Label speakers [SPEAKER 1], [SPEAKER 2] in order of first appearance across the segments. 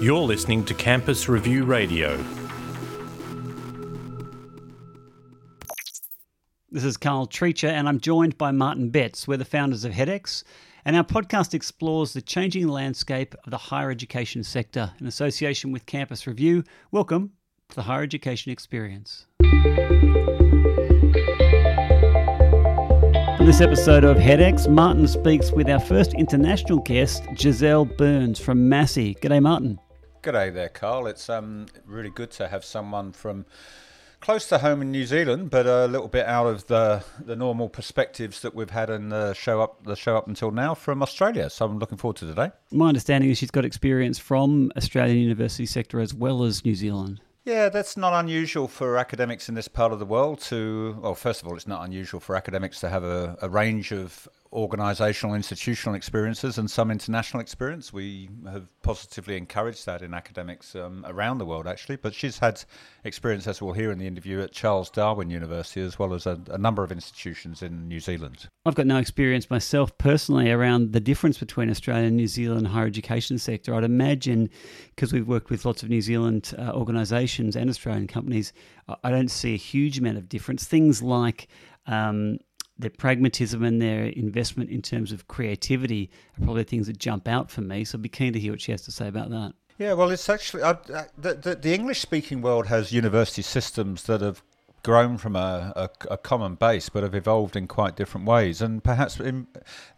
[SPEAKER 1] You're listening to Campus Review Radio.
[SPEAKER 2] This is Karl Treacher, and I'm joined by Martin Betts. We're the founders of HEDx, and our podcast explores the changing landscape of the higher education sector in association with Campus Review. Welcome to the Higher Education Experience. On this episode of HEDx, Martin speaks with our first international guest, Giselle Byrnes from Massey. G'day, Martin.
[SPEAKER 3] G'day there, Karl. It's um, really good to have someone from close to home in New Zealand, but a little bit out of the the normal perspectives that we've had in the show up the show up until now from Australia. So I'm looking forward to today.
[SPEAKER 2] My understanding is she's got experience from Australian university sector as well as New Zealand.
[SPEAKER 3] Yeah, that's not unusual for academics in this part of the world to. Well, first of all, it's not unusual for academics to have a, a range of organisational, institutional experiences and some international experience. We have positively encouraged that in academics um, around the world, actually. But she's had experience, as we'll hear in the interview, at Charles Darwin University as well as a, a number of institutions in New Zealand.
[SPEAKER 2] I've got no experience myself personally around the difference between Australia and New Zealand higher education sector. I'd imagine, because we've worked with lots of New Zealand uh, organisations and Australian companies, I don't see a huge amount of difference. Things like um, their pragmatism and their investment in terms of creativity are probably things that jump out for me. So I'd be keen to hear what she has to say about that.
[SPEAKER 3] Yeah, well, it's actually the, the, the English speaking world has university systems that have grown from a, a, a, common base, but have evolved in quite different ways. And perhaps in,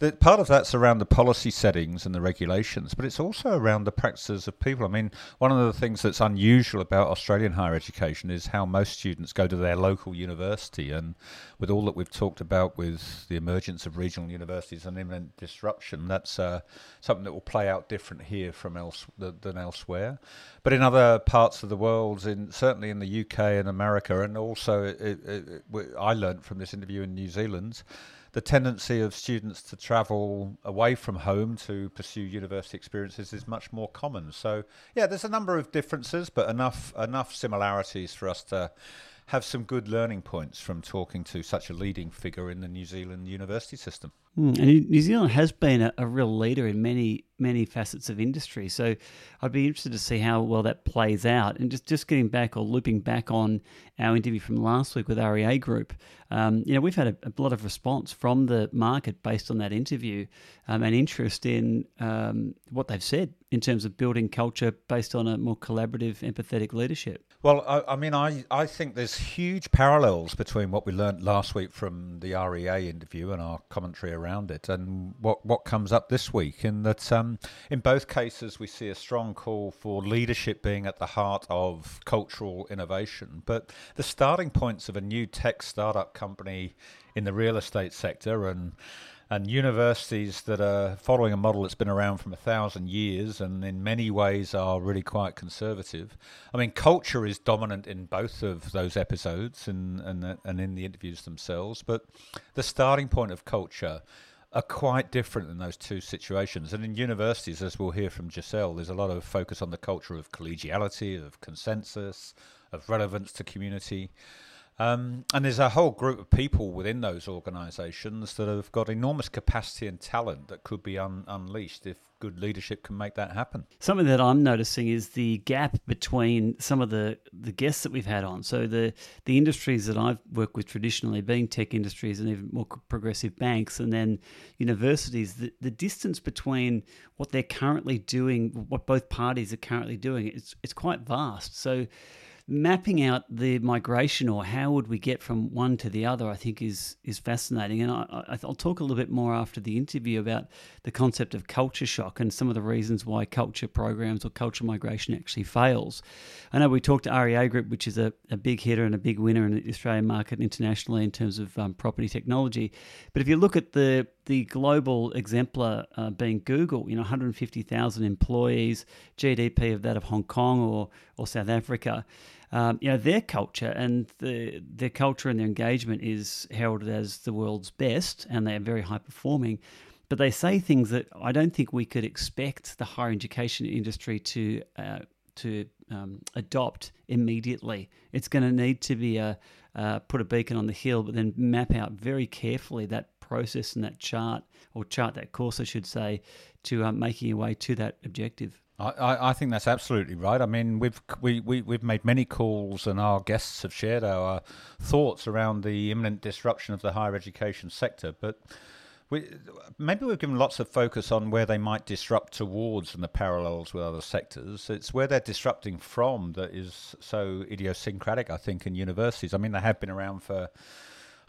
[SPEAKER 3] the, part of that's around the policy settings and the regulations, but it's also around the practices of people. I mean, one of the things that's unusual about Australian higher education is how most students go to their local university. And with all that we've talked about with the emergence of regional universities and imminent disruption, that's uh, something that will play out different here from else than elsewhere. But in other parts of the world, in certainly in the UK and America, and also it, it, it, I learned from this interview in New Zealand the tendency of students to travel away from home to pursue university experiences is much more common. So yeah, there's a number of differences, but enough enough similarities for us to have some good learning points from talking to such a leading figure in the New Zealand university system.
[SPEAKER 2] Mm, and New Zealand has been a, a, real leader in many many facets of industry. So I'd be interested to see how well that plays out. And just just getting back or looping back on our interview from last week with REA Group, um, you know, we've had a, a, lot of response from the market based on that interview um, and interest in um, what they've said in terms of building culture based on a more collaborative, empathetic leadership.
[SPEAKER 3] Well, I, I mean, I, I think there's huge parallels between what we learned last week from the REA interview and our commentary around it and what, what comes up this week. In that, um, in both cases, we see a strong call for leadership being at the heart of cultural innovation. But the starting points of a new tech startup company in the real estate sector and and universities that are following a model that's been around from a thousand years and in many ways are really quite conservative. I mean, culture is dominant in both of those episodes and, and, and in the interviews themselves, but the starting point of culture are quite different in those two situations. And in universities, as we'll hear from Giselle, there's a lot of focus on the culture of collegiality, of consensus, of relevance to community. Um, and there's a whole group of people within those organisations that have got enormous capacity and talent that could be un- unleashed if good leadership can make that happen.
[SPEAKER 2] Something that I'm noticing is the gap between some of the, the guests that we've had on. So the the industries that I've worked with traditionally, being tech industries and even more progressive banks, and then universities, the, the distance between what they're currently doing, what both parties are currently doing, it's it's quite vast. So mapping out the migration or how would we get from one to the other, I think is is fascinating. And I, will talk a little bit more after the interview about the concept of culture shock and some of the reasons why culture programs or culture migration actually fails. I know we talked to REA Group, which is a, a big hitter and a big winner in the Australian market internationally in terms of um, property technology. But if you look at the the global exemplar uh, being Google, you know, 150,000 employees, GDP of that of Hong Kong or, or South Africa. Um, you know, their culture and the, their culture and their engagement is heralded as the world's best, and they are very high performing. But they say things that I don't think we could expect the higher education industry to uh, to um, adopt immediately. It's going to need to be a uh, put a beacon on the hill, but then map out very carefully that process and that chart, or chart that course, I should say, to um, making your way to that objective.
[SPEAKER 3] I, I, think that's absolutely right. I mean, we've we, we we've made many calls, and our guests have shared our thoughts around the imminent disruption of the higher education sector. But we, maybe we've given lots of focus on where they might disrupt towards and the parallels with other sectors. It's where they're disrupting from that is so idiosyncratic, I think, in universities. I mean, they have been around for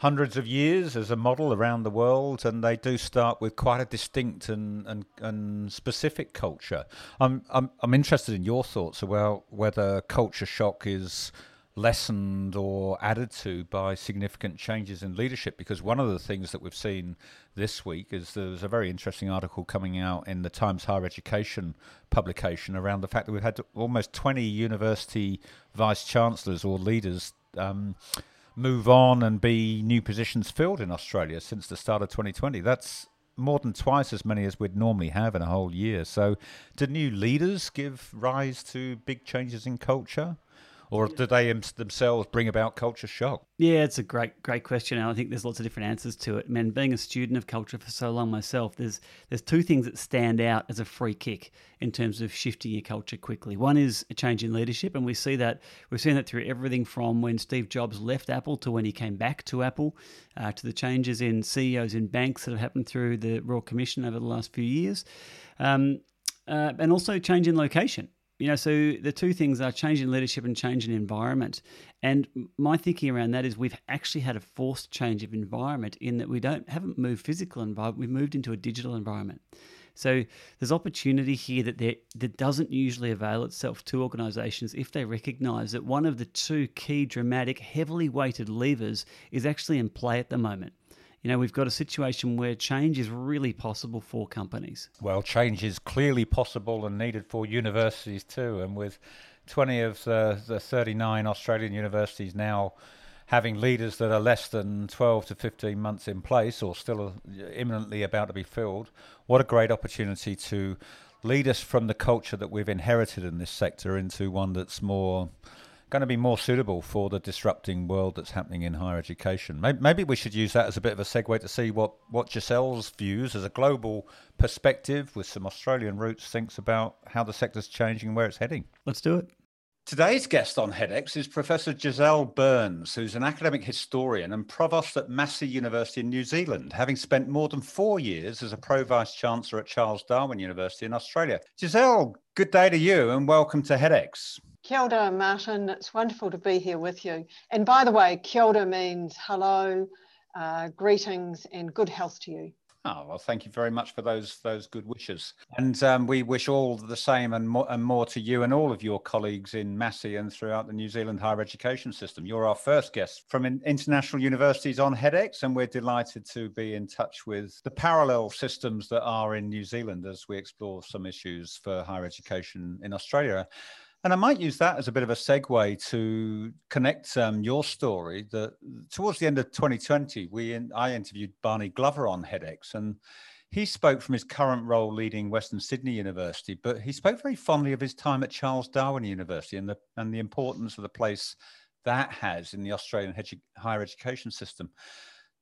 [SPEAKER 3] hundreds of years as a model around the world, and they do start with quite a distinct and and, and specific culture. I'm, I'm I'm interested in your thoughts about whether culture shock is lessened or added to by significant changes in leadership because one of the things that we've seen this week is there's a very interesting article coming out in the Times Higher Education publication around the fact that we've had almost 20 university vice chancellors or leaders um, move on and be new positions filled in Australia since the start of 2020. That's more than twice as many as we'd normally have in a whole year. So, do new leaders give rise to big changes in culture? Or do they themselves bring about culture shock?
[SPEAKER 2] Yeah, it's a great, great question, and I think there's lots of different answers to it. Man, being a student of culture for so long myself, there's there's two things that stand out as a free kick in terms of shifting your culture quickly. One is a change in leadership, and we see that we've seen that through everything from when Steve Jobs left Apple to when he came back to Apple, uh, to the changes in CEOs in banks that have happened through the Royal Commission over the last few years. Um, uh, and also change in location. You know, so the two things are change in leadership and change in environment. And my thinking around that is we've actually had a forced change of environment in that we don't haven't moved physical environment, we've moved into a digital environment. So there's opportunity here that there that doesn't usually avail itself to organisations if they recognise that one of the two key dramatic, heavily weighted levers is actually in play at the moment you know, we've got a situation where change is really possible for companies.
[SPEAKER 3] Well, change is clearly possible and needed for universities too. And with 20 of the, the 39 Australian universities now having leaders that are less than 12 to 15 months in place or still uh, imminently about to be filled, what a great opportunity to lead us from the culture that we've inherited in this sector into one that's more going to be more suitable for the disrupting world that's happening in higher education. Maybe, maybe we should use that as a bit of a segue to see what, what Giselle's views as a global perspective with some Australian roots thinks about how the sector's changing and where it's heading.
[SPEAKER 2] Let's do it.
[SPEAKER 3] Today's guest on HEDx is Professor Giselle Byrnes, who's an academic historian and provost at Massey University in New Zealand, having spent more than four years as a pro vice chancellor at Charles Darwin University in Australia. Giselle, good day to you and welcome to HEDx.
[SPEAKER 4] Kia ora, Martin. It's wonderful to be here with you. And by the way, kia ora means hello, uh, greetings, and good health to you.
[SPEAKER 3] Oh well, thank you very much for those those good wishes, and um, we wish all the same and more and more to you and all of your colleagues in Massey and throughout the New Zealand higher education system. You're our first guest from international universities on HEDx, and we're delighted to be in touch with the parallel systems that are in New Zealand as we explore some issues for higher education in Australia. And I might use that as a bit of a segue to connect um, your story. That towards the end of 2020, we in, I interviewed Barney Glover on HEDx, and he spoke from his current role leading Western Sydney University, but he spoke very fondly of his time at Charles Darwin University and the and the importance of the place that has in the Australian edu- higher education system.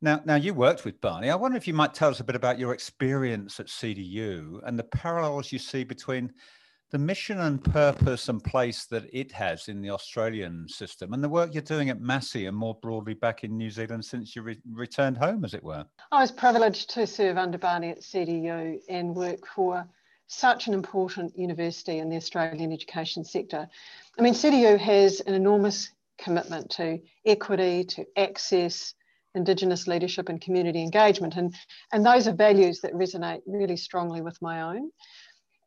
[SPEAKER 3] Now, now you worked with Barney. I wonder if you might tell us a bit about your experience at CDU and the parallels you see between the mission and purpose and place that it has in the Australian system and the work you're doing at Massey and more broadly back in New Zealand since you re- returned home, as it were?
[SPEAKER 4] I was privileged to serve under Barney at CDU and work for such an important university in the Australian education sector. I mean, CDU has an enormous commitment to equity, to access, Indigenous leadership and community engagement. And, and those are values that resonate really strongly with my own.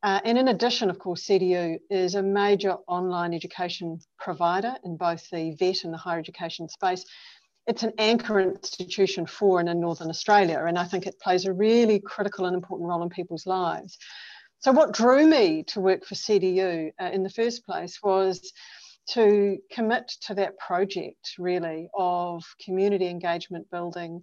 [SPEAKER 4] Uh, and in addition, of course, CDU is a major online education provider in both the VET and the higher education space. It's an anchor institution for and in Northern Australia, and I think it plays a really critical and important role in people's lives. So, what drew me to work for CDU uh, in the first place was to commit to that project, really, of community engagement building,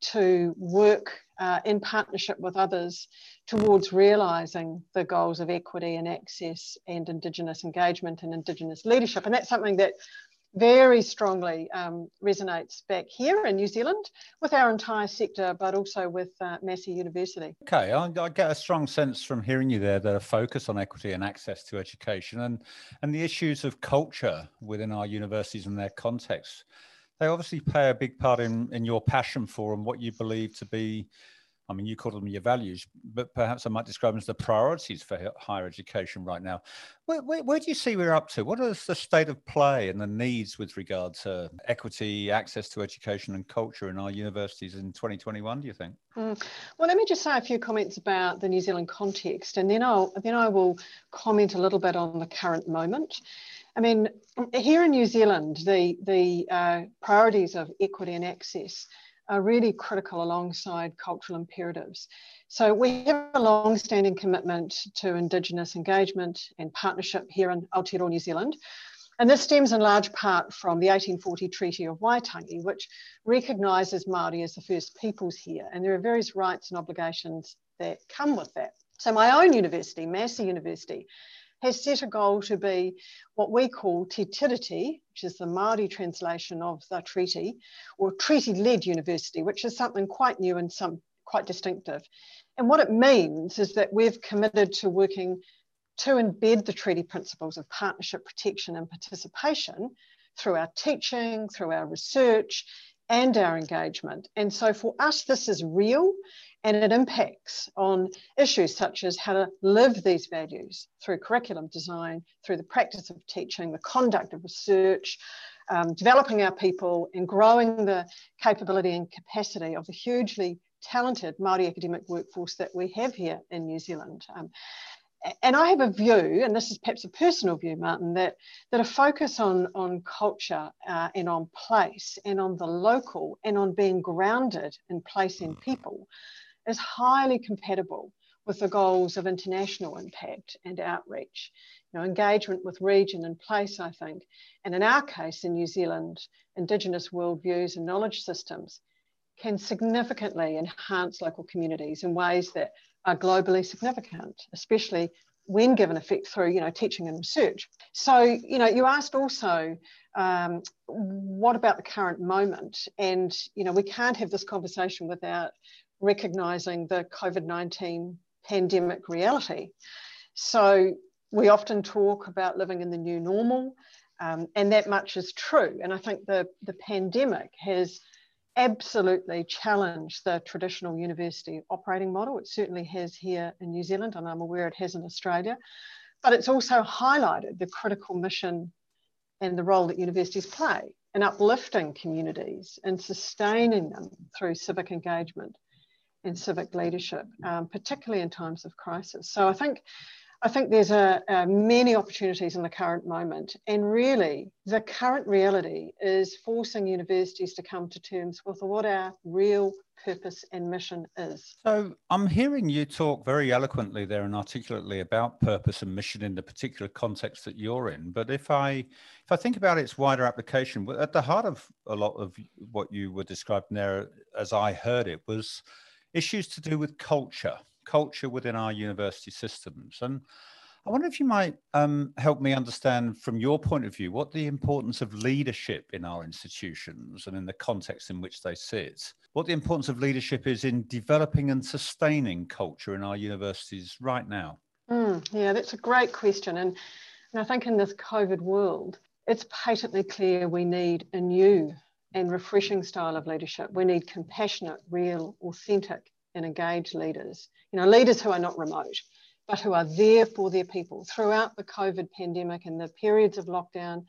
[SPEAKER 4] to work uh, in partnership with others towards realising the goals of equity and access and Indigenous engagement and Indigenous leadership. And that's something that very strongly um, resonates back here in New Zealand with our entire sector, but also with uh, Massey University.
[SPEAKER 3] Okay, I, I, get a strong sense from hearing you there that a focus on equity and access to education and, and the issues of culture within our universities and their context. They obviously play a big part in, in your passion for and what you believe to be I mean, you call them your values, but perhaps I might describe them as the priorities for higher education right now. Where, where, where, do you see we're up to? What is the state of play and the needs with regard to equity, access to education, and culture in our universities in 2021? Do you think?
[SPEAKER 4] Mm. Well, let me just say a few comments about the New Zealand context, and then I'll then I will comment a little bit on the current moment. I mean, here in New Zealand, the the uh, priorities of equity and access are really critical alongside cultural imperatives. So we have a long-standing commitment to Indigenous engagement and partnership here in Aotearoa, New Zealand. And this stems in large part from the 1840 Treaty of Waitangi, which recognises Māori as the first peoples here. And there are various rights and obligations that come with that. So my own university, Massey University, has set a goal to be what we call Te Tiriti, which is the Māori translation of the treaty, or treaty-led university, which is something quite new and some quite distinctive. And what it means is that we've committed to working to embed the treaty principles of partnership, protection, and participation through our teaching, through our research, and our engagement. And so for us, this is real and it impacts on issues such as how to live these values through curriculum design, through the practice of teaching, the conduct of research, um, developing our people and growing the capability and capacity of the hugely talented Māori academic workforce that we have here in New Zealand. Um, and I have a view, and this is perhaps a personal view, Martin, that, that a focus on, on culture uh, and on place and on the local and on being grounded in place and people is highly compatible with the goals of international impact and outreach. You know, engagement with region and place, I think, and in our case in New Zealand, Indigenous worldviews and knowledge systems can significantly enhance local communities in ways that are globally significant, especially when given effect through you know teaching and research so you know you asked also um, what about the current moment and you know we can't have this conversation without recognizing the COVID 19 pandemic reality. So we often talk about living in the new normal, um, and that much is true. And I think the, the pandemic has absolutely challenged the traditional university operating model. It certainly has here in New Zealand, and I'm aware it has in Australia. But it's also highlighted the critical mission and the role that universities play in uplifting communities and sustaining them through civic engagement and civic leadership, um, particularly in times of crisis. So I think I think there's a, a, many opportunities in the current moment, and really the current reality is forcing universities to come to terms with what our real purpose and mission is.
[SPEAKER 3] So I'm hearing you talk very eloquently there and articulately about purpose and mission in the particular context that you're in. But if I if I think about its wider application, at the heart of a lot of what you were describing there, as I heard it, was issues to do with culture, culture within our university systems. And I wonder if you might um, help me understand from your point of view what the importance of leadership in our institutions and in the context in which they sit, what the importance of leadership is in developing and sustaining culture in our universities right now.
[SPEAKER 4] Mm, yeah, that's a great question. And, and I think in this COVID world, it's patently clear we need a new and refreshing style of leadership. We need compassionate, real, authentic, and engage leaders. You know, leaders who are not remote, but who are there for their people. Throughout the COVID pandemic and the periods of lockdown,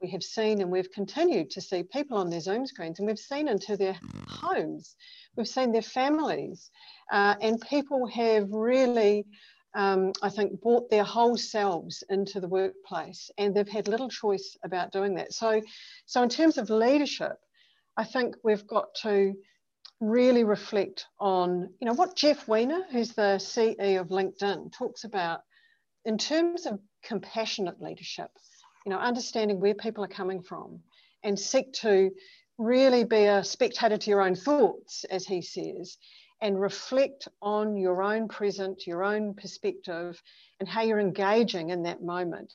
[SPEAKER 4] we have seen and we've continued to see people on their Zoom screens, and we've seen into their homes, we've seen their families, uh, and people have really um, I think, brought their whole selves into the workplace, and they've had little choice about doing that. So, so in terms of leadership, I think we've got to really reflect on, you know, what Jeff Weiner, who's the CEO of LinkedIn, talks about in terms of compassionate leadership. You know, understanding where people are coming from, and seek to really be a spectator to your own thoughts, as he says, and reflect on your own present, your own perspective, and how you're engaging in that moment.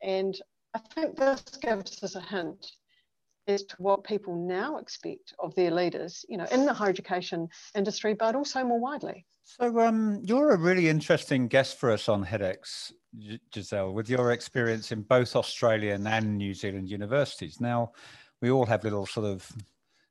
[SPEAKER 4] And I think this gives us a hint as to what people now expect of their leaders, you know, in the higher education industry, but also more widely.
[SPEAKER 3] So, um, you're a really interesting guest for us on HEDx, Giselle, with your experience in both Australian and New Zealand universities. Now, we all have little sort of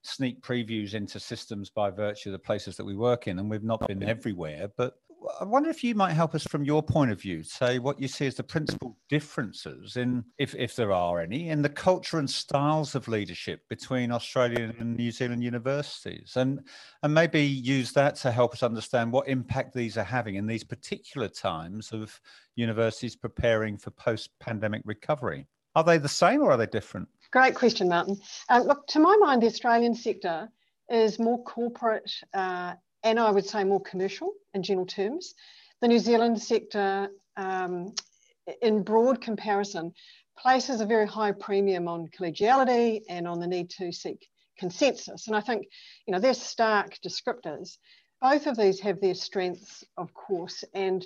[SPEAKER 3] sneak previews into systems by virtue of the places that we work in, and we've not been everywhere. But I wonder if you might help us from your point of view, say what you see as the principal differences in, if, if there are any, in the culture and styles of leadership between Australian and New Zealand universities, and and maybe use that to help us understand what impact these are having in these particular times of universities preparing for post-pandemic recovery. Are they the same or are they different?
[SPEAKER 4] Great question, Martin. Uh, look, to my mind, the Australian sector is more corporate uh, and I would say more commercial in general terms. The New Zealand sector, um, in broad comparison, places a very high premium on collegiality and on the need to seek consensus. And I think, you know, they're stark descriptors. Both of these have their strengths, of course. And,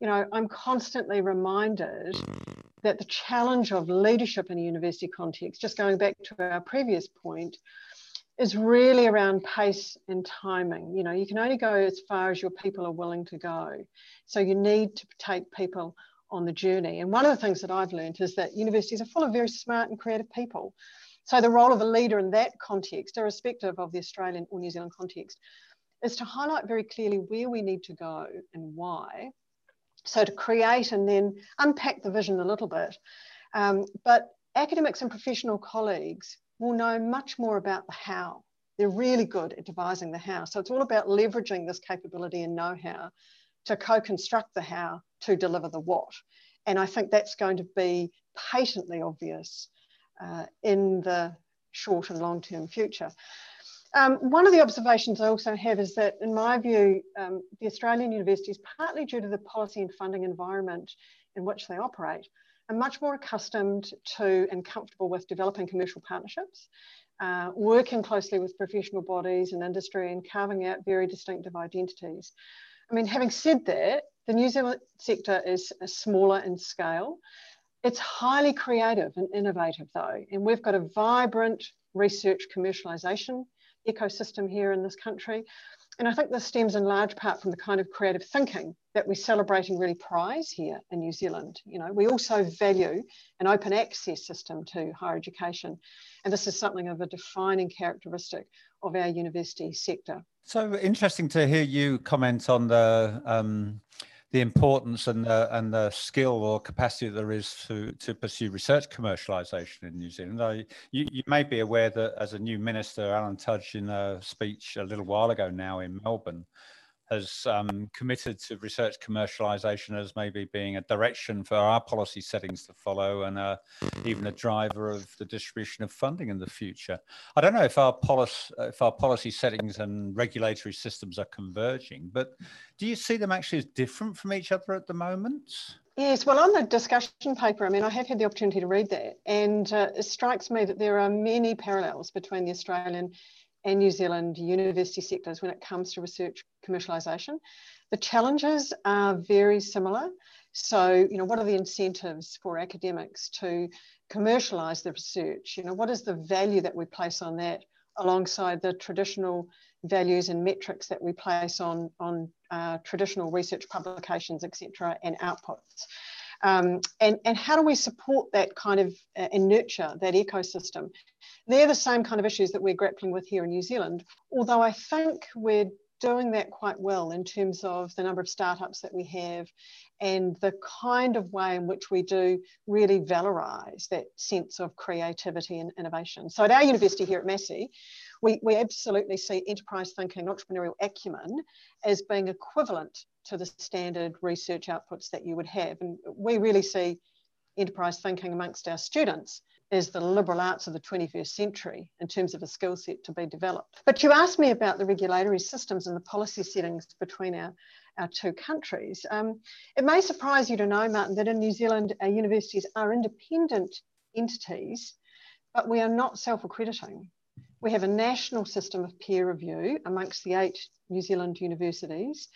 [SPEAKER 4] you know, I'm constantly reminded that the challenge of leadership in a university context, just going back to our previous point, is really around pace and timing. You know, you can only go as far as your people are willing to go. So you need to take people on the journey. And one of the things that I've learned is that universities are full of very smart and creative people. So the role of a leader in that context, irrespective of the Australian or New Zealand context, is to highlight very clearly where we need to go and why. So to create and then unpack the vision a little bit. Um, but academics and professional colleagues will know much more about the how. They're really good at devising the how. So it's all about leveraging this capability and know how to co construct the how to deliver the what. And I think that's going to be patently obvious uh, in the short and long term future. Um, one of the observations I also have is that, in my view, um, the Australian universities, partly due to the policy and funding environment in which they operate, are much more accustomed to and comfortable with developing commercial partnerships, uh, working closely with professional bodies and industry and carving out very distinctive identities. I mean, having said that, the New Zealand sector is smaller in scale. It's highly creative and innovative though, and we've got a vibrant research commercialisation ecosystem here in this country. And I think this stems in large part from the kind of creative thinking that we celebrate and really prize here in New Zealand. You know, we also value an open access system to higher education. And this is something of a defining characteristic of our university sector.
[SPEAKER 3] So interesting to hear you comment on the um, the importance and the, and the skill or capacity that there is to, to pursue research commercialisation in New Zealand. I, you, you may be aware that as a new minister, Alan Tudge, in a speech a little while ago now in Melbourne, has um, committed to research commercialization as maybe being a direction for our policy settings to follow and uh, even a driver of the distribution of funding in the future. I don't know if our, policy, if our policy settings and regulatory systems are converging, but do you see them actually as different from each other at the moment?
[SPEAKER 4] Yes, well, on the discussion paper, I mean, I have had the opportunity to read that, and uh, it strikes me that there are many parallels between the Australian and New Zealand university sectors when it comes to research commercialisation. The challenges are very similar. So, you know, what are the incentives for academics to commercialise the research? You know, what is the value that we place on that alongside the traditional values and metrics that we place on, on uh, traditional research publications, etc., and outputs? Um, and, and how do we support that kind of uh, and nurture that ecosystem? They're the same kind of issues that we're grappling with here in New Zealand, although I think we're doing that quite well in terms of the number of startups that we have and the kind of way in which we do really valorize that sense of creativity and innovation. So at our university here at Massey, we, we absolutely see enterprise thinking, entrepreneurial acumen as being equivalent to the standard research outputs that you would have. And we really see enterprise thinking amongst our students as the liberal arts of the 21st century in terms of a skill set to be developed. But you asked me about the regulatory systems and the policy settings between our, our two countries. Um, it may surprise you to know, Martin, that in New Zealand, our universities are independent entities, but we are not self accrediting. We have a national system of peer review amongst the eight New Zealand universities.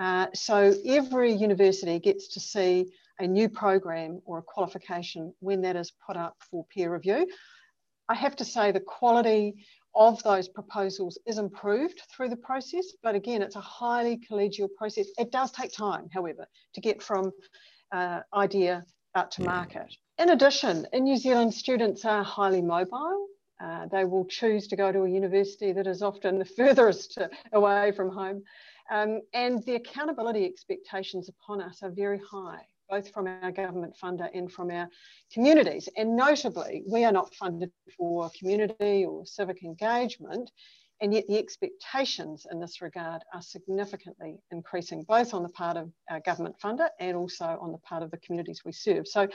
[SPEAKER 4] Uh, so every university gets to see a new program or a qualification when that is put up for peer review. I have to say the quality of those proposals is improved through the process, but again, it's a highly collegial process. It does take time, however, to get from uh, idea out to market. In addition, in New Zealand, students are highly mobile. Uh, they will choose to go to a university that is often the furthest away from home. Um, and the accountability expectations upon us are very high, both from our government funder and from our communities. And notably, we are not funded for community or civic engagement, and yet the expectations in this regard are significantly increasing, both on the part of our government funder and also on the part of the communities we serve. So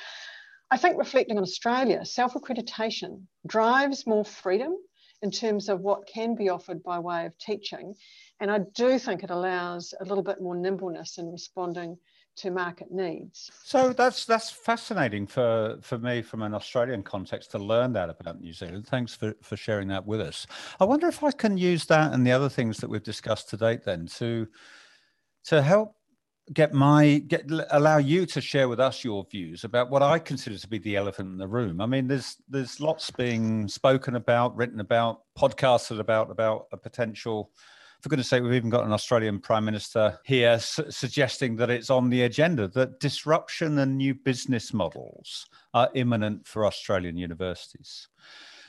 [SPEAKER 4] I think reflecting on Australia, self accreditation drives more freedom in terms of what can be offered by way of teaching. And I do think it allows a little bit more nimbleness in responding to market needs.
[SPEAKER 3] So that's that's fascinating for, for me from an Australian context to learn that about New Zealand. Thanks for, for sharing that with us. I wonder if I can use that and the other things that we've discussed to date then to to help get my get allow you to share with us your views about what I consider to be the elephant in the room. I mean, there's there's lots being spoken about, written about, podcasted about about a potential. For goodness sake, we've even got an Australian Prime Minister here su- suggesting that it's on the agenda that disruption and new business models are imminent for Australian universities.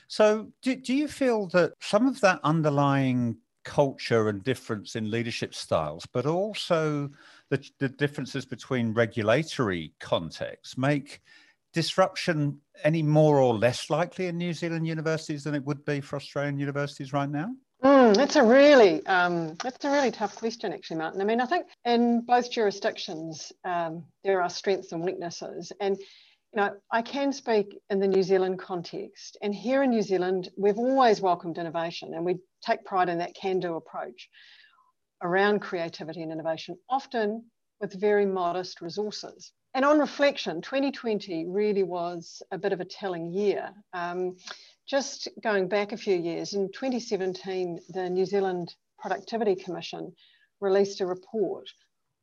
[SPEAKER 3] So, do, do you feel that some of that underlying culture and difference in leadership styles, but also the, the differences between regulatory contexts make disruption any more or less likely in New Zealand universities than it would be for Australian universities right now?
[SPEAKER 4] Mm, that's a really um, that's a really tough question, actually, Martin. I mean, I think in both jurisdictions um, there are strengths and weaknesses, and you know, I can speak in the New Zealand context, and here in New Zealand, we've always welcomed innovation, and we take pride in that can-do approach around creativity and innovation, often with very modest resources. And on reflection, 2020 really was a bit of a telling year. Um, just going back a few years, in 2017, the New Zealand Productivity Commission released a report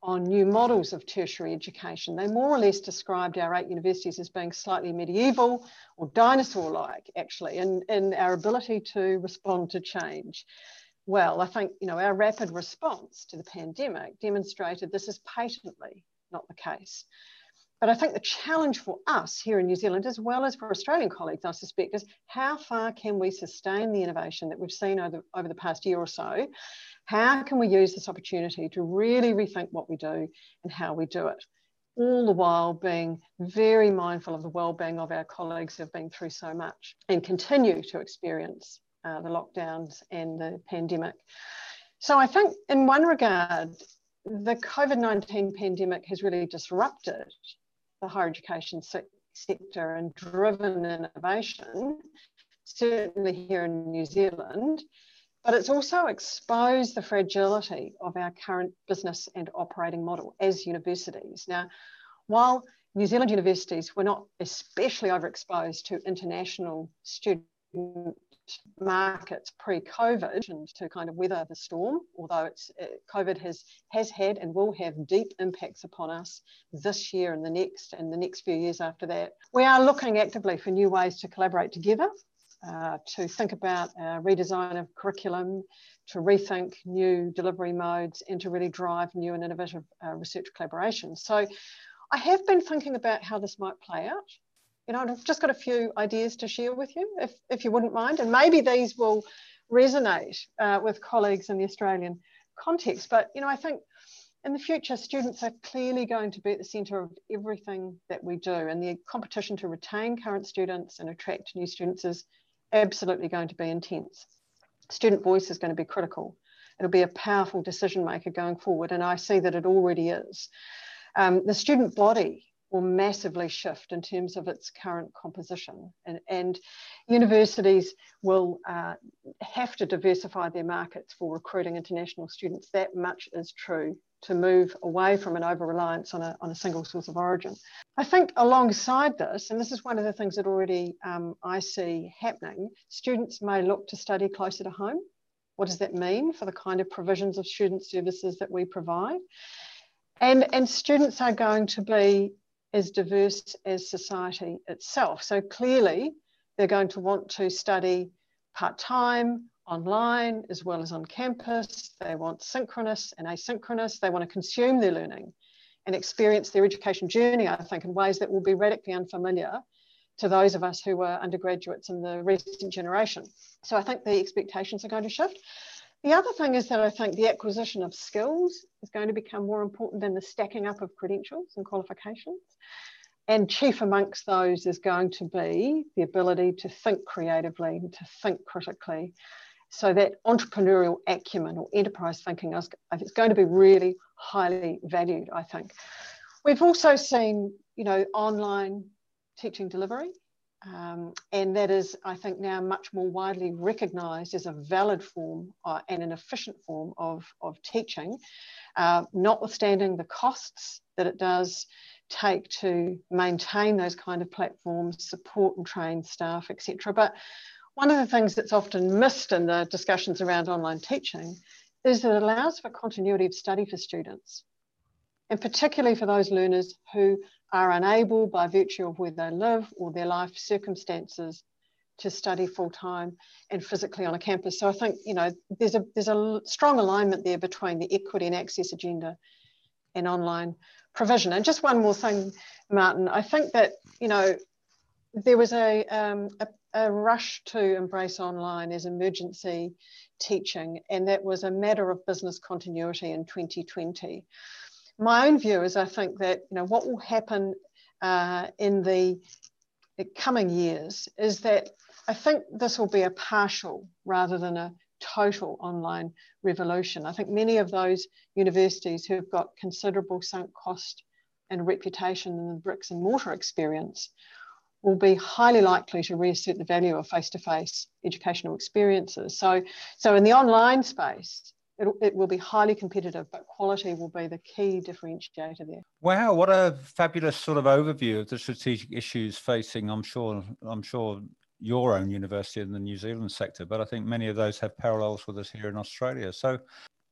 [SPEAKER 4] on new models of tertiary education. They more or less described our eight universities as being slightly medieval or dinosaur like, actually, in, in our ability to respond to change. Well, I think you know our rapid response to the pandemic demonstrated this is patently not the case. But I think the challenge for us here in New Zealand, as well as for Australian colleagues, I suspect, is how far can we sustain the innovation that we've seen over, over the past year or so? How can we use this opportunity to really rethink what we do and how we do it? All the while being very mindful of the well-being of our colleagues who have been through so much and continue to experience uh, the lockdowns and the pandemic. So I think, in one regard, the COVID 19 pandemic has really disrupted the higher education se- sector and driven innovation, certainly here in New Zealand. But it's also exposed the fragility of our current business and operating model as universities. Now, while New Zealand universities were not especially overexposed to international student markets pre-COVID and to kind of weather the storm, although it's uh, COVID has has had and will have deep impacts upon us this year and the next and the next few years after that. We are looking actively for new ways to collaborate together, uh, to think about uh, redesign of curriculum, to rethink new delivery modes, and to really drive new and innovative uh, research collaboration. So I have been thinking about how this might play out you know, I've just got a few ideas to share with you, if, if you wouldn't mind. And maybe these will resonate uh, with colleagues in the Australian context. But, you know, I think in the future, students are clearly going to be at the centre of everything that we do. And the competition to retain current students and attract new students is absolutely going to be intense. Student voice is going to be critical. It'll be a powerful decision maker going forward. And I see that it already is. Um, the student body will massively shift in terms of its current composition. And, and universities will uh, have to diversify their markets for recruiting international students. That much is true to move away from an over reliance on a, on a single source of origin. I think alongside this, and this is one of the things that already um, I see happening, students may look to study closer to home. What does that mean for the kind of provisions of student services that we provide? And, and students are going to be as diverse as society itself. So clearly, they're going to want to study part time, online, as well as on campus. They want synchronous and asynchronous. They want to consume their learning and experience their education journey, I think, in ways that will be radically unfamiliar to those of us who were undergraduates in the recent generation. So I think the expectations are going to shift. The other thing is that I think the acquisition of skills is going to become more important than the stacking up of credentials and qualifications. And chief amongst those is going to be the ability to think creatively, to think critically. So that entrepreneurial acumen or enterprise thinking is going to be really highly valued, I think. We've also seen, you know, online teaching delivery. Um, and that is, I think, now much more widely recognised as a valid form uh, and an efficient form of, of teaching, uh, notwithstanding the costs that it does take to maintain those kind of platforms, support and train staff, etc. But one of the things that's often missed in the discussions around online teaching is that it allows for continuity of study for students, and particularly for those learners who are unable by virtue of where they live or their life circumstances to study full time and physically on a campus. So I think you know there's a there's a strong alignment there between the equity and access agenda and online provision. And just one more thing, Martin, I think that you know there was a, um, a, a rush to embrace online as emergency teaching, and that was a matter of business continuity in 2020 my own view is I think that you know what will happen uh, in the, coming years is that I think this will be a partial rather than a total online revolution. I think many of those universities who've got considerable sunk cost and reputation in the bricks and mortar experience will be highly likely to reassert the value of face-to-face educational experiences. So, so in the online space, it, it will be highly competitive, but quality will be the key differentiator there.
[SPEAKER 3] Wow, what a fabulous sort of overview of the strategic issues facing. I'm sure. I'm sure your own university in the New Zealand sector, but I think many of those have parallels with us here in Australia. So,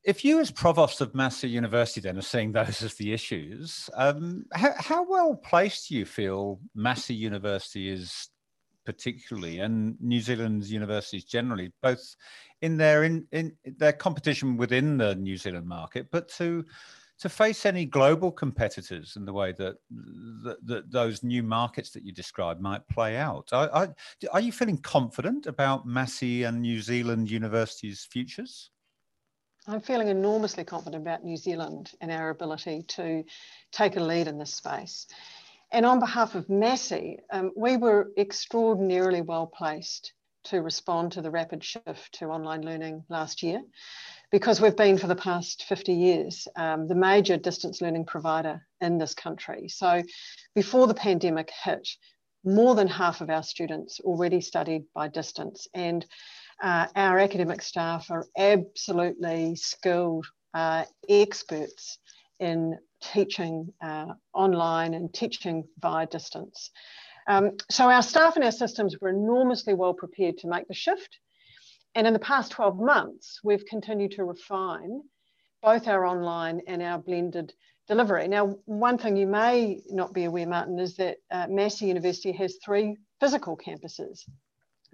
[SPEAKER 3] if you, as provost of Massey University, then are seeing those as the issues, um, how, how well placed do you feel Massey University is particularly, and New Zealand's universities generally, both in their in, in their competition within the New Zealand market, but to to face any global competitors in the way that, that, that those new markets that you described might play out. Are you feeling confident about Massey and New Zealand universities' futures?
[SPEAKER 4] I'm feeling enormously confident about New Zealand and our ability to take a lead in this space. And on behalf of Massey, um, we were extraordinarily well placed to respond to the rapid shift to online learning last year because we've been for the past 50 years um, the major distance learning provider in this country. So before the pandemic hit, more than half of our students already studied by distance and uh, our academic staff are absolutely skilled uh, experts in teaching uh, online and teaching via distance. Um, so our staff and our systems were enormously well prepared to make the shift. And in the past 12 months, we've continued to refine both our online and our blended delivery. Now, one thing you may not be aware, Martin, is that uh, Massey University has three physical campuses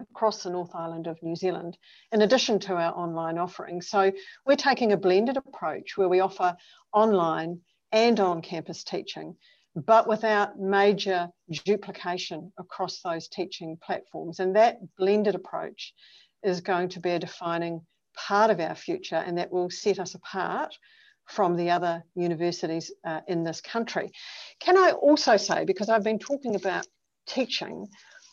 [SPEAKER 4] across the North Island of New Zealand, in addition to our online offering. So we're taking a blended approach where we offer online and on campus teaching, but without major duplication across those teaching platforms. And that blended approach is going to be a defining part of our future and that will set us apart from the other universities uh, in this country. Can I also say, because I've been talking about teaching,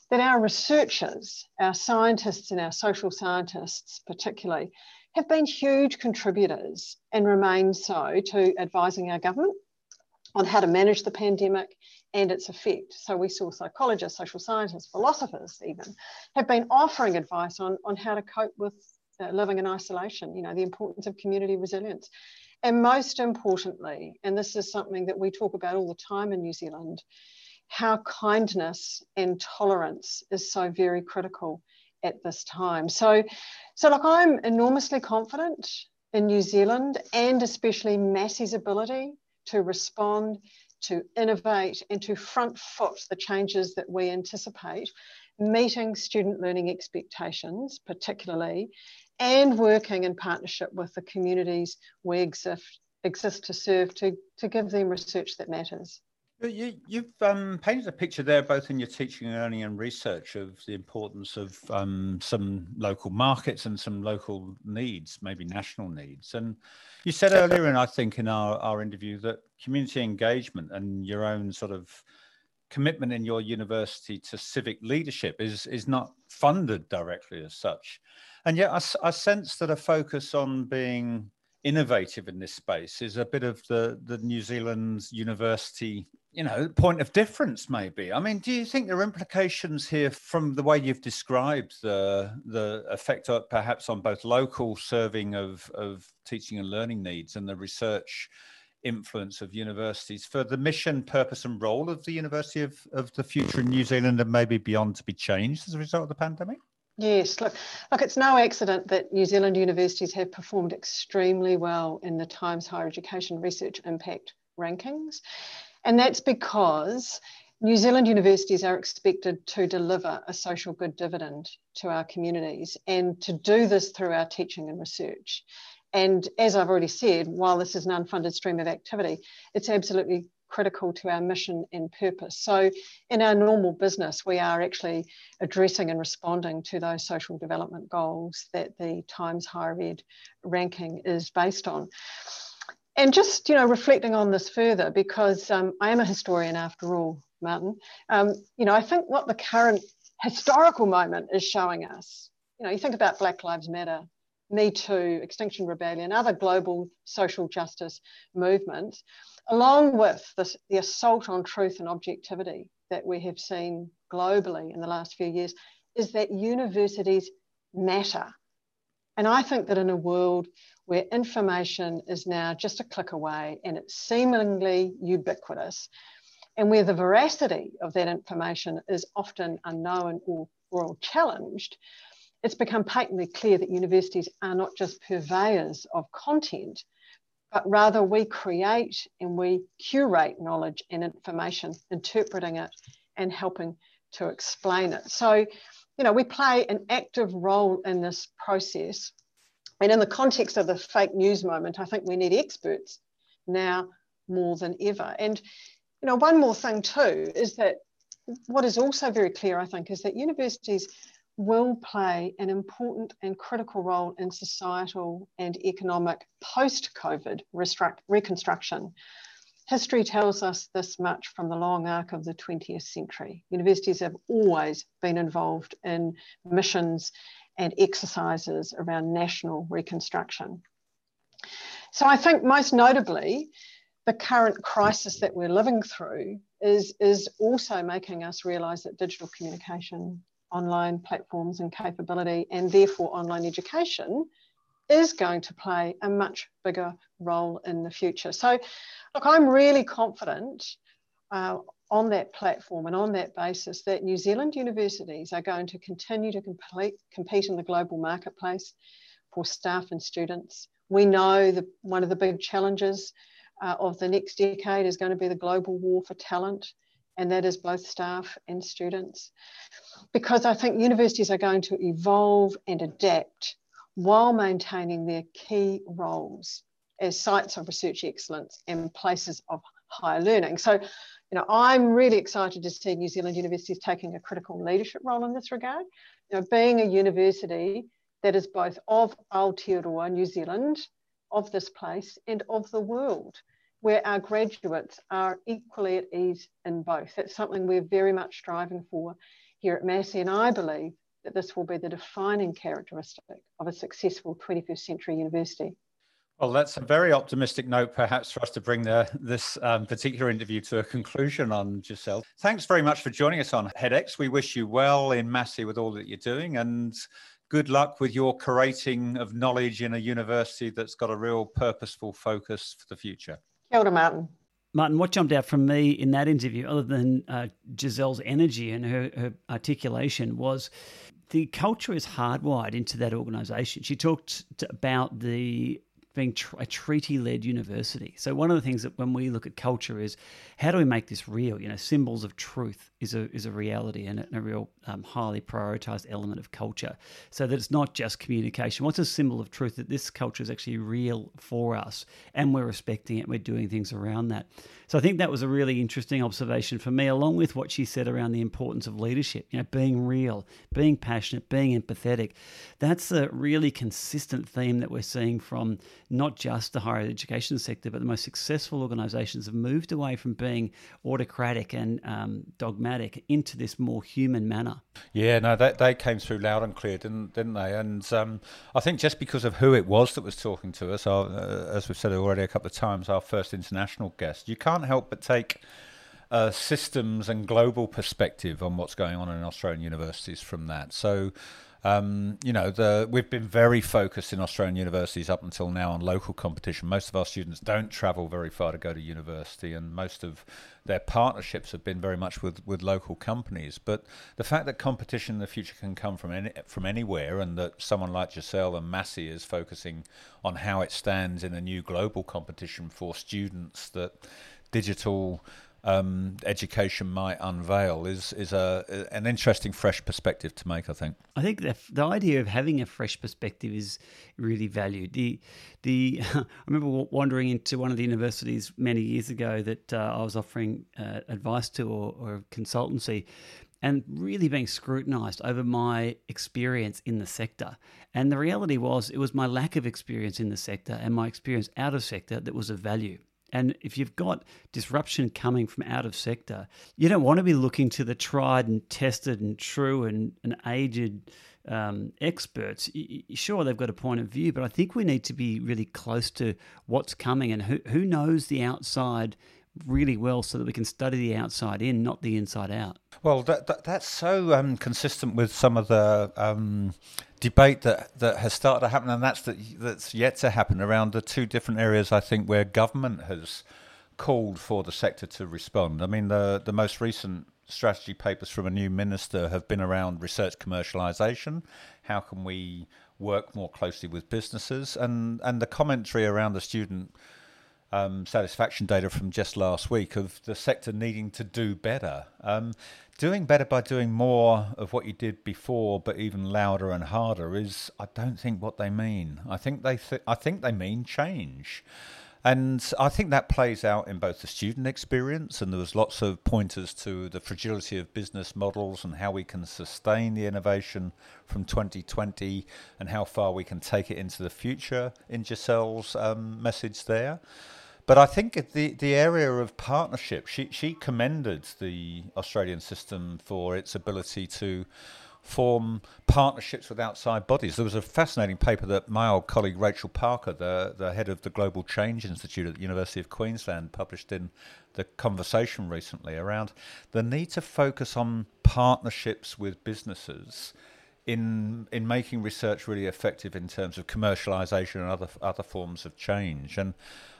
[SPEAKER 4] that our researchers, our scientists and our social scientists particularly, have been huge contributors and remain so to advising our government on how to manage the pandemic and its effect. So we saw psychologists, social scientists, philosophers even have been offering advice on, on how to cope with uh, living in isolation, you know, the importance of community resilience. And most importantly, and this is something that we talk about all the time in New Zealand, how kindness and tolerance is so very critical at this time. So, so look, I'm enormously confident in New Zealand and especially Massey's ability to respond to innovate and to front foot the changes that we anticipate, meeting student learning expectations, particularly, and working in partnership with the communities we exist, exist to serve to, to give them research that matters.
[SPEAKER 3] You, have um, painted a picture there, both in your teaching, and learning, and research, of the importance of um, some local markets and some local needs, maybe national needs. And you said earlier, and I think in our, our interview, that community engagement and your own sort of commitment in your university to civic leadership is is not funded directly as such. And yet, I, I sense that a focus on being innovative in this space is a bit of the the New Zealand's university you know point of difference maybe. I mean do you think there are implications here from the way you've described the the effect perhaps on both local serving of of teaching and learning needs and the research influence of universities for the mission purpose and role of the university of, of the future in new zealand and maybe beyond to be changed as a result of the pandemic
[SPEAKER 4] Yes, look, look, it's no accident that New Zealand universities have performed extremely well in the Times Higher Education Research Impact rankings. And that's because New Zealand universities are expected to deliver a social good dividend to our communities and to do this through our teaching and research. And as I've already said, while this is an unfunded stream of activity, it's absolutely critical to our mission and purpose. So, in our normal business, we are actually addressing and responding to those social development goals that the Times Higher Ed ranking is based on. And just, you know, reflecting on this further, because um, I am a historian after all, Martin, um, you know, I think what the current historical moment is showing us, you know, you think about Black Lives Matter, Me Too, Extinction Rebellion, other global social justice movements, along with this, the assault on truth and objectivity that we have seen globally in the last few years, is that universities matter. And I think that in a world where information is now just a click away and it's seemingly ubiquitous, and where the veracity of that information is often unknown or, or challenged, it's become patently clear that universities are not just purveyors of content, but rather we create and we curate knowledge and information, interpreting it and helping to explain it. So you know, we play an active role in this process. And in the context of the fake news moment, I think we need experts now more than ever. And, you know, one more thing too is that what is also very clear, I think, is that universities will play an important and critical role in societal and economic post COVID reconstruction. History tells us this much from the long arc of the 20th century. Universities have always been involved in missions and exercises around national reconstruction. So I think most notably, the current crisis that we're living through is, is also making us realise that digital communication, online platforms and capability, and therefore online education is going to play a much bigger role in the future. So Look, I'm really confident uh, on that platform and on that basis that New Zealand universities are going to continue to complete, compete in the global marketplace for staff and students. We know that one of the big challenges uh, of the next decade is going to be the global war for talent, and that is both staff and students. Because I think universities are going to evolve and adapt while maintaining their key roles as sites of research excellence and places of higher learning. So, you know, I'm really excited to see New Zealand universities taking a critical leadership role in this regard. You know, being a university that is both of Aotearoa, New Zealand, of this place, and of the world, where our graduates are equally at ease in both. That's something we're very much striving for here at Massey, and I believe that this will be the defining characteristic of a successful 21st century university.
[SPEAKER 3] Well, that's a very optimistic note, perhaps, for us to bring the, this um, particular interview to a conclusion on Giselle. Thanks very much for joining us on HEDx. We wish you well in Massey with all that you're doing and good luck with your curating of knowledge in a university that's got a real purposeful focus for the future.
[SPEAKER 4] Kia ora, Martin.
[SPEAKER 2] Martin, what jumped out from me in that interview, other than uh, Giselle's energy and her, her articulation, was the culture is hardwired into that organisation. She talked about the being tr- a treaty led university. So, one of the things that when we look at culture is how do we make this real? You know, symbols of truth is a, is a reality and a, a real um, highly prioritized element of culture. So that it's not just communication. What's a symbol of truth? That this culture is actually real for us and we're respecting it, we're doing things around that. So, I think that was a really interesting observation for me, along with what she said around the importance of leadership, you know, being real, being passionate, being empathetic. That's a really consistent theme that we're seeing from not just the higher education sector, but the most successful organisations have moved away from being autocratic and um, dogmatic into this more human manner.
[SPEAKER 3] Yeah, no, they, they came through loud and clear, didn't didn't they? And um, I think just because of who it was that was talking to us, our, uh, as we've said already a couple of times, our first international guest, you can't help but take a systems and global perspective on what's going on in Australian universities from that. So um, you know, the, we've been very focused in Australian universities up until now on local competition. Most of our students don't travel very far to go to university, and most of their partnerships have been very much with, with local companies. But the fact that competition in the future can come from any, from anywhere, and that someone like Giselle and Massey is focusing on how it stands in a new global competition for students, that digital um, education might unveil is is a an interesting fresh perspective to make. I think.
[SPEAKER 2] I think the, the idea of having a fresh perspective is really valued. The the I remember wandering into one of the universities many years ago that uh, I was offering uh, advice to or, or consultancy. And really being scrutinized over my experience in the sector. And the reality was, it was my lack of experience in the sector and my experience out of sector that was of value. And if you've got disruption coming from out of sector, you don't want to be looking to the tried and tested and true and, and aged um, experts. Sure, they've got a point of view, but I think we need to be really close to what's coming and who, who knows the outside really well so that we can study the outside in, not the inside out.
[SPEAKER 3] Well, that, that that's so um, consistent with some of the um, debate that, that has started to happen, and that's that, that's yet to happen around the two different areas. I think where government has called for the sector to respond. I mean, the the most recent strategy papers from a new minister have been around research commercialisation. How can we work more closely with businesses and and the commentary around the student um, satisfaction data from just last week of the sector needing to do better. Um, doing better by doing more of what you did before, but even louder and harder, is I don't think what they mean. I think they th- I think they mean change. And I think that plays out in both the student experience, and there was lots of pointers to the fragility of business models and how we can sustain the innovation from 2020 and how far we can take it into the future in Giselle's um, message there. But I think the the area of partnership, she she commended the Australian system for its ability to form partnerships with outside bodies. There was a fascinating paper that my old colleague Rachel Parker, the the head of the Global Change Institute at the University of Queensland, published in the conversation recently around the need to focus on partnerships with businesses in in making research really effective in terms of commercialization and other other forms of change. And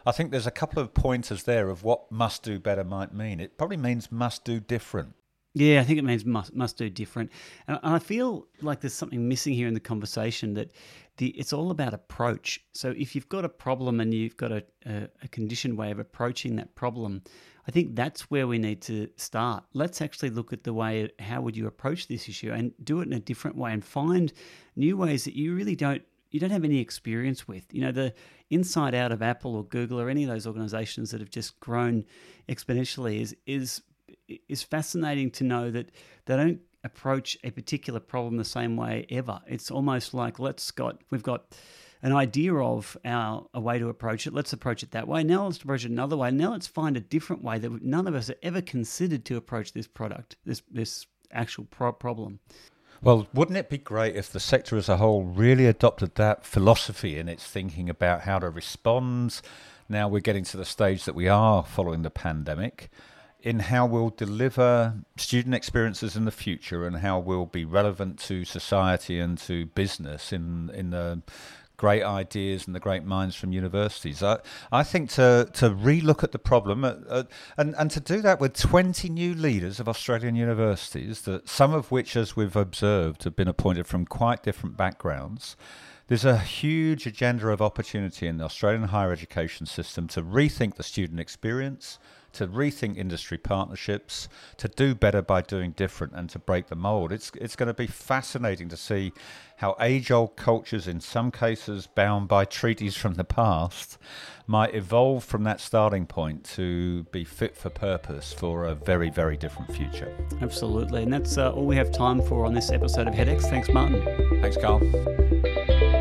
[SPEAKER 3] I think there's a couple of pointers there of what must do better might mean. It probably means must do different.
[SPEAKER 2] Yeah, I think it means must must do different, and I feel like there's something missing here in the conversation that the it's all about approach. So if you've got a problem and you've got a, a, a conditioned way of approaching that problem, I think that's where we need to start. Let's actually look at the way how would you approach this issue and do it in a different way and find new ways that you really don't you don't have any experience with. You know, the inside out of Apple or Google or any of those organizations that have just grown exponentially is is is fascinating to know that they don't approach a particular problem the same way ever. It's almost like let's got we've got an idea of our a way to approach it. Let's approach it that way. Now let's approach it another way. Now let's find a different way that none of us have ever considered to approach this product, this this actual pro- problem.
[SPEAKER 3] Well, wouldn't it be great if the sector as a whole really adopted that philosophy in its thinking about how to respond? Now we're getting to the stage that we are following the pandemic in how we'll deliver student experiences in the future and how we'll be relevant to society and to business in in the great ideas and the great minds from universities. I, I think to, to relook at the problem uh, uh, and, and to do that with 20 new leaders of Australian universities, that some of which, as we've observed, have been appointed from quite different backgrounds There's a huge agenda of opportunity in the Australian higher education system to rethink the student experience, to rethink industry partnerships, to do better by doing different, and to break the mold. It's it's going to be fascinating to see how age-old cultures, in some cases bound by treaties from the past, might evolve from that starting point to be fit for purpose for a very very different future.
[SPEAKER 2] Absolutely, and that's uh, all we have time for on this episode of HEDx. Thanks, Martin.
[SPEAKER 3] Thanks, Karl.